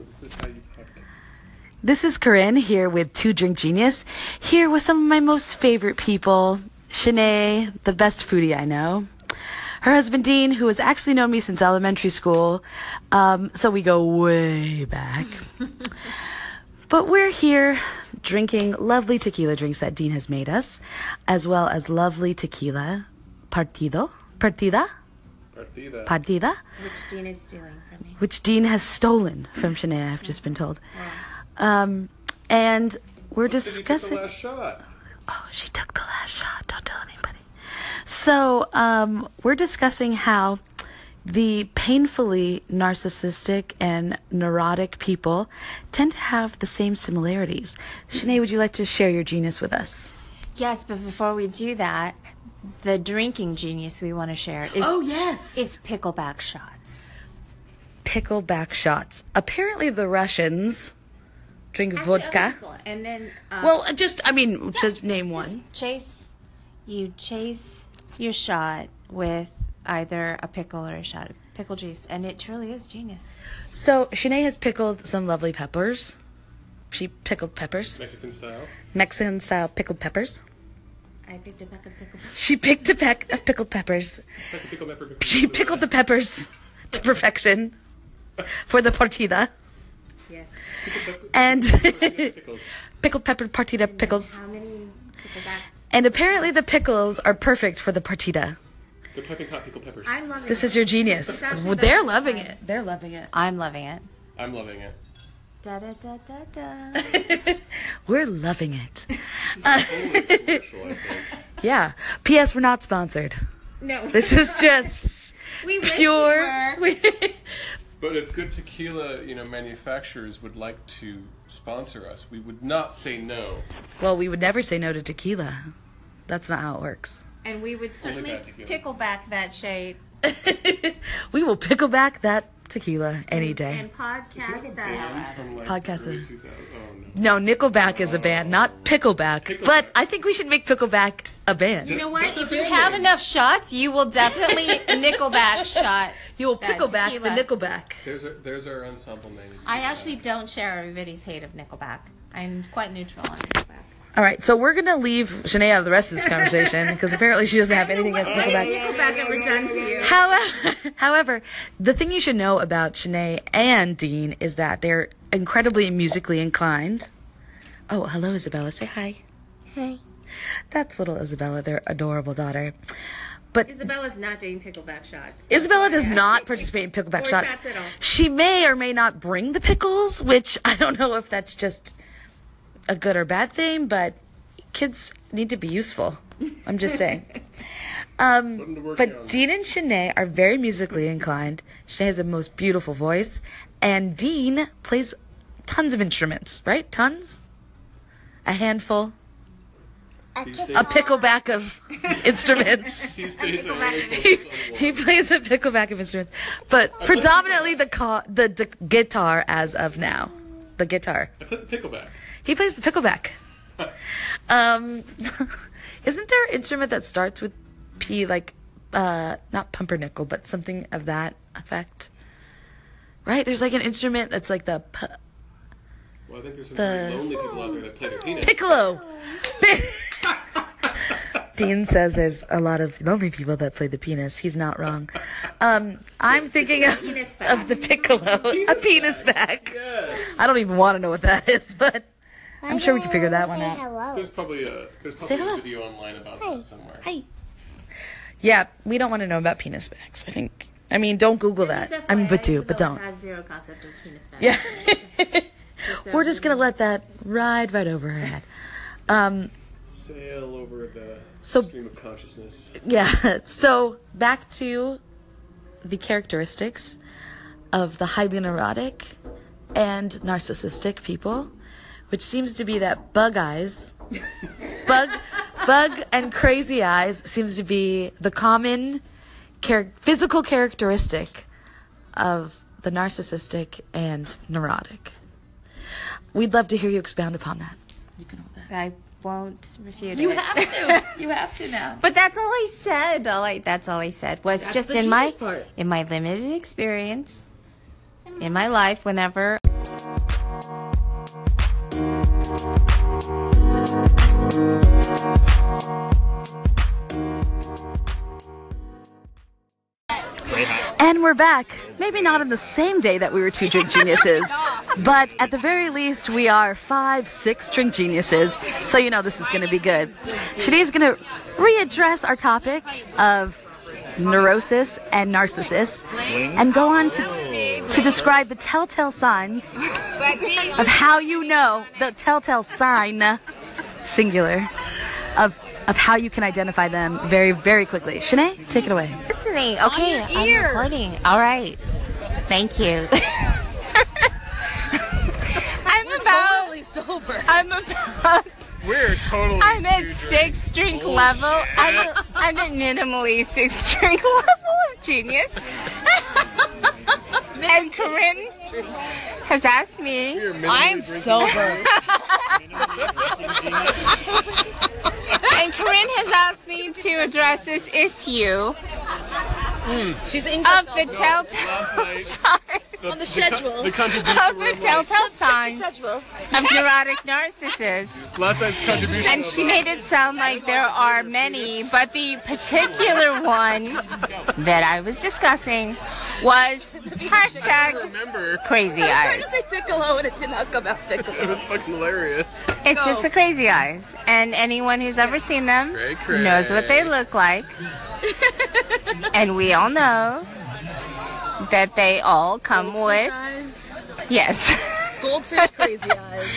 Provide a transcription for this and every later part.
So this is how you podcast. This is Corinne here with Two Drink Genius, here with some of my most favorite people. Shanae, the best foodie I know. Her husband Dean, who has actually known me since elementary school, um, so we go way back. but we're here drinking lovely tequila drinks that Dean has made us, as well as lovely tequila partido, partida, Partida. partida, Which Dean is stealing from me. which Dean has stolen from Shanae. I've just been told. Um, and we're Said you took discussing. the last shot. Oh, she took the last shot. Don't tell anybody. So, um, we're discussing how the painfully narcissistic and neurotic people tend to have the same similarities. Shanae, would you like to share your genius with us? Yes, but before we do that, the drinking genius we want to share is Oh, yes. is pickleback shots. Pickleback shots. Apparently, the Russians drink vodka. And then um, Well, just, I mean, just name one. chase you chase your shot with either a pickle or a shot of pickle juice, and it truly is genius. So, Shanae has pickled some lovely peppers. She pickled peppers, Mexican style. Mexican style pickled peppers. I picked a peck of pickle. She picked a peck of pickled peppers. Like a pickle. She pickled the peppers to perfection for the partida. Yes. And pickled pepper partida pickles. How many pickleback? And apparently the pickles are perfect for the partida. They're piping hot pickled peppers. I'm loving This is your genius. Well, they're loving it. They're loving it. I'm loving it. I'm loving it. Da da da da da. We're loving it. Totally commercial, I think. Yeah. P.S. We're not sponsored. no, This is just we pure. we. But if good tequila, you know, manufacturers would like to sponsor us, we would not say no. well, we would never say no to tequila. That's not how it works. And we would certainly pickle back that shade we will pickle back that tequila any day. and podcast that. Like Podcast early it. 2000 Oh no. No, Nickelback is a oh. band, not Pickleback. Pickleback. But I think we should make Pickleback a band. You know what? If you have enough shots, you will definitely Nickelback shot. You will that Pickleback the tequila. Nickelback. There's our, there's our ensemble names. I actually don't share everybody's hate of Nickelback. I'm quite neutral on Nickelback. All right, so we're gonna leave Shanae out of the rest of this conversation because apparently she doesn't have anything against Nickelback. Nickelback ever done to you? However, however, the thing you should know about Shanae and Dean is that they're incredibly musically inclined. Oh, hello, Isabella. Say hi. Hey. That's little Isabella, their adorable daughter. But Isabella's not doing pickleback shots. Isabella does not participate in pickleback shots. shots at all. She may or may not bring the pickles, which I don't know if that's just a good or bad thing, but kids need to be useful. I'm just saying. Um, Put 'em to work but young. Dean and Shanae are very musically inclined. Shanae has a most beautiful voice, and Dean plays tons of instruments, right? Tons? A handful? He stays, A pickleback of instruments. he he, he plays a pickleback of instruments, but predominantly the ca- the d- guitar as of now. The guitar. I put the pickleback. He plays the pickleback. Um, isn't there an instrument that starts with P, like uh, not pumpernickel, but something of that effect? Right? There's like an instrument that's like the p- Well, I think there's some The- very lonely people out there that play the penis. piccolo. Dean says there's a lot of lonely people that play the penis. He's not wrong. Um, I'm thinking of, of the piccolo, a penis back. Yes. I don't even want to know what that is, but I'm sure we can figure that one out. Hello. There's probably a there's Say probably a hello. video online about that somewhere. Hi. Yeah, we don't want to know about penis backs. I think. I mean, don't Google that. I mean, but do, but don't. Has zero concept of penis back. Yeah. so We're just gonna let that ride right over her head. Um, Sail over the So- stream of consciousness. yeah. So back to the characteristics of the highly neurotic and narcissistic people, which seems to be that bug eyes, bug, bug and crazy eyes seems to be the common char- physical characteristic of the narcissistic and neurotic. We'd love to hear you expound upon that. You can hold that. I won't refute You it. have to. You have to now. But that's all I said. All I that's all I said was That's just the in my part. in my limited experience in my life. Whenever we're back. Maybe not on the same day that we were two drink geniuses, but at the very least, we are five, six drink geniuses. So you know this is going to be good. Shanae's going to readdress our topic of neurosis and narcissist and go on to, to describe the telltale signs of how you know the telltale sign singular of of how you can identify them very very quickly. Shanae, take it away. Listening. Okay, I'm recording. All right. Thank you. I'm about. Totally sober. I'm about. We're totally. I'm at six drink Bullshit. level. I'm at, I'm at minimally six drink level of genius. and Corinne has asked me. I'm sober. To address this issue hmm. She's of English. the telltale Last night, sign the, On the schedule. The contribution. of were the like- telltale sign of neurotic narcissists. Last night's contribution. And she made it sound like there are many, but the particular one that I was discussing was hashtag Remember, crazy eyes. I was trying to say Piccolo and it did not come out it Piccolo. was fucking hilarious. It's just the crazy eyes. And anyone who's ever seen them Cray, cray. knows what they look like. and we all know that they all come with, eyes. yes, Goldfish crazy eyes.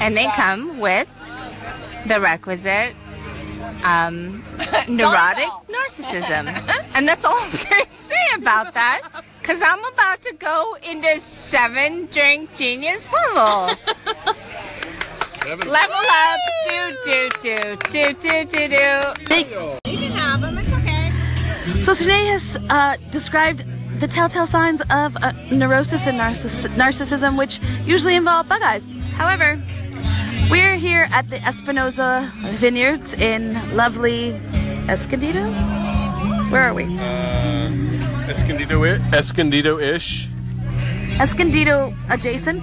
and they come with the requisite um, neurotic narcissism. And that's all I'm going to say about that. Because I'm about to go into seven drink genius level. Seven. Level up. Do, do, do, do, do, do, do. So Sinead has uh, described the telltale signs of uh, neurosis and narciss- narcissism, which usually involve bug eyes. However, we're here at the Espinosa Vineyards in lovely Escondido. Where are we? Uh, Escondido, Escondido-ish. Escondido adjacent.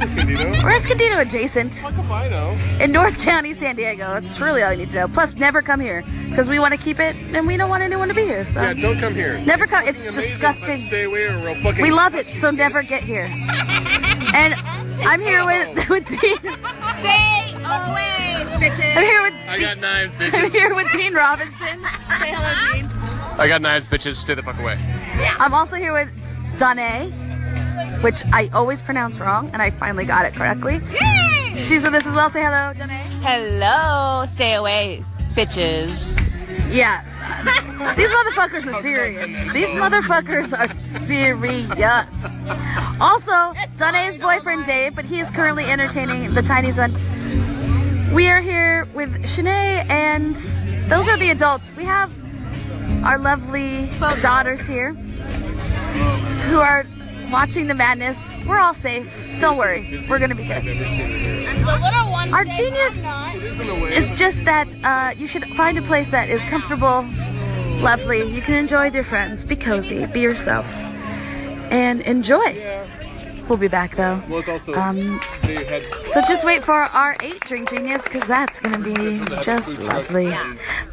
Escondido. We're Escondido adjacent Fuck if I know. in North County, San Diego. That's really all you need to know. Plus, never come here because we want to keep it and we don't want anyone to be here. So Yeah, don't come here. never come. It's amazing, disgusting. Stay away or we'll fucking. We love it, so never get here. And I'm here with with Dean. Stay away, bitches. I'm here with I got knives, I'm here with Dean Robinson. Say hello, Dean. I got knives, bitches. Stay the fuck away. I'm also here with Danae, which I always pronounce wrong, and I finally got it correctly. Yay! She's with us as well. Say hello, Danae. Hello, stay away, bitches. Yeah. These motherfuckers are serious. These motherfuckers are serious. Also, Danae's boyfriend Dave, but he is currently entertaining the tiniest one. We are here with Shanae, and those are the adults. We have our lovely daughters here who are watching the madness. We're all safe. Don't worry. We're gonna be good. Our genius it's just that uh, you should find a place that is comfortable, lovely. You can enjoy with your friends. Be cozy. Be yourself. And enjoy. We'll be back though. Well, it's also. Um, so just wait for our eight drink genius because that's going to be just lovely.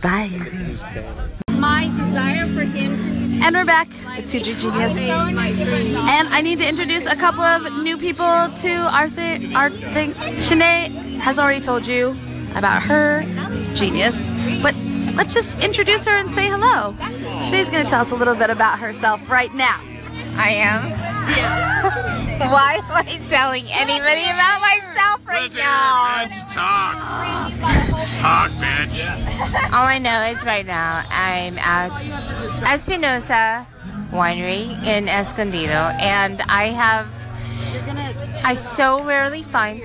Bye. And we're back with Two Genius. And I need to introduce a couple of new people to our, thi- our thing. Shanae has already told you about her genius, but let's just introduce her and say hello. Shanae's going to tell us a little bit about herself right now. I am. Why am I telling anybody about myself right now? Bitch, talk. talk, bitch. All I know is right now I'm at Espinosa Winery in Escondido, and I have. I so rarely find.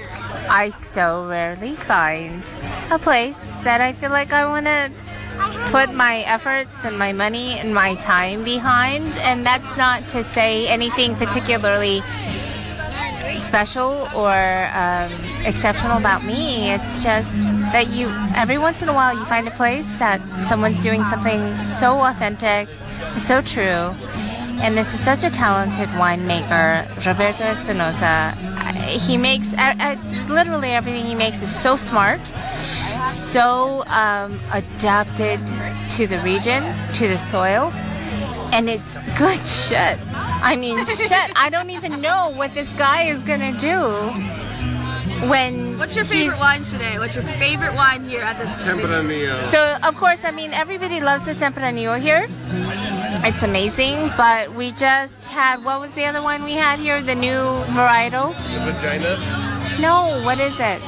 I so rarely find a place that I feel like I want to put my efforts and my money and my time behind. And that's not to say anything particularly special or um, exceptional about me. It's just that you, every once in a while, you find a place that someone's doing something so authentic, so true. And this is such a talented winemaker, Roberto Espinosa. He makes literally everything he makes is so smart, so um, adapted to the region, to the soil, and it's good shit. I mean, shit. I don't even know what this guy is gonna do when. What's your favorite wine today? What's your favorite wine here at this? Tempranillo. So of course, I mean everybody loves the Tempranillo here. It's amazing, but we just had what was the other one we had here? The new varietal. The vagina. No, what is it?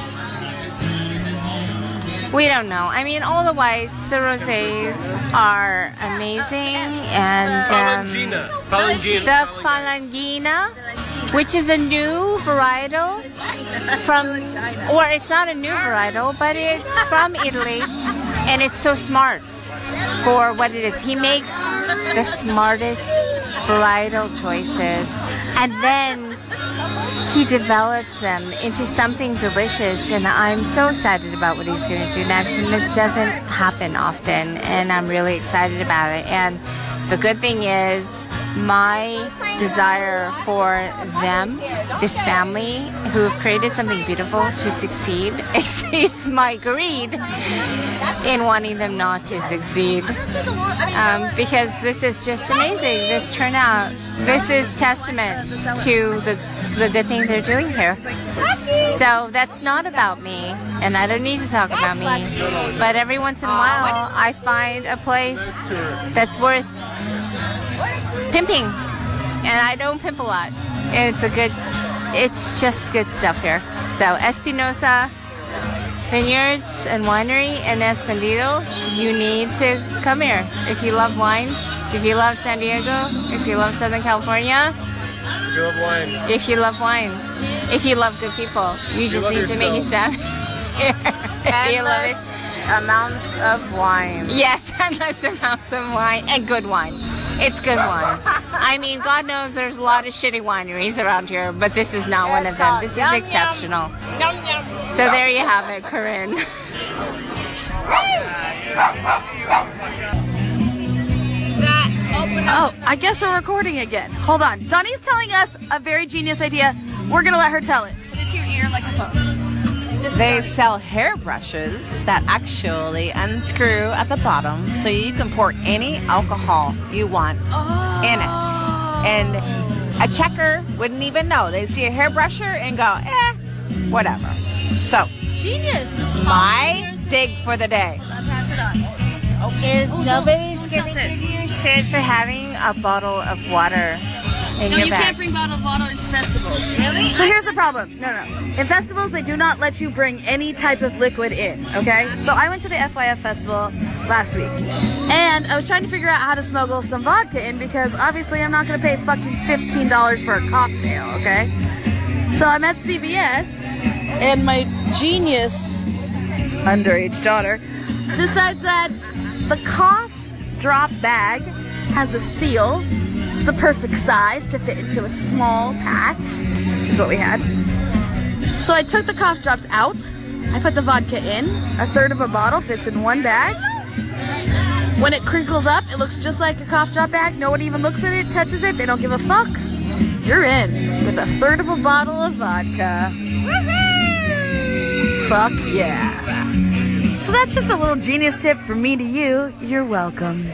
We don't know. I mean, all the whites, the rosés are amazing, and um, the Falanghina, which is a new varietal from, or it's not a new varietal, but it's from Italy, and it's so smart for what it is. He makes the smartest varietal choices, and then he develops them into something delicious and i'm so excited about what he's going to do next and this doesn't happen often and i'm really excited about it. And the good thing is my desire for them this family who have created something beautiful to succeed exceeds my greed in wanting them not to succeed. Um, because this is just amazing this turnout this is testament to the, the good thing they're doing here. So that's not about me and i don't need to talk about me but every once in a while i find a place that's worth pimping and i don't pimp a lot it's a good it's just good stuff here so espinosa Vineyards and Winery in Escondido, you need to come here. If you love wine, if you love San Diego, if you love Southern California, If you love wine. if you love wine, if you love good people, you just love need to make it yourself. down here. If you love it. amounts of wine. Yes, endless amounts of wine and good wine. It's good wine. I mean, God knows there's a lot of shitty wineries around here, but this is not one of them. This is exceptional. So there you have it, Corinne. Oh, I guess we're recording again. Hold on. Donnie's telling us a very genius idea. We're gonna let her tell it. Put it to your ear like a phone. This is They Donnie. sell hairbrushes that actually unscrew at the bottom so you can pour any alcohol you want in it. And a checker wouldn't even know. They'd see a hairbrusher and go, eh, whatever. So, genius. my dig for the day. Pass it on. Is nobody's don't- gonna don't tilt it. give you shit for having a bottle of water in No, your you bag? can't bring bottled water into festivals. Really? So here's the problem. No, no. In festivals, they do not let you bring any type of liquid in, okay? So I went to the FYF festival last week, and I was trying to figure out how to smuggle some vodka in because obviously I'm not gonna pay fucking $15 for a cocktail, okay? So I'm at CVS, and my genius underage daughter decides that the cough drop bag has a seal. The perfect size to fit into a small pack, which is what we had. So I took the cough drops out. I put the vodka in. A third of a bottle fits in one bag. When it crinkles up, it looks just like a cough drop bag. No one even looks at it, touches it. They don't give a fuck. You're in with a third of a bottle of vodka. Fuck yeah. So that's just a little genius tip from me to you. You're welcome.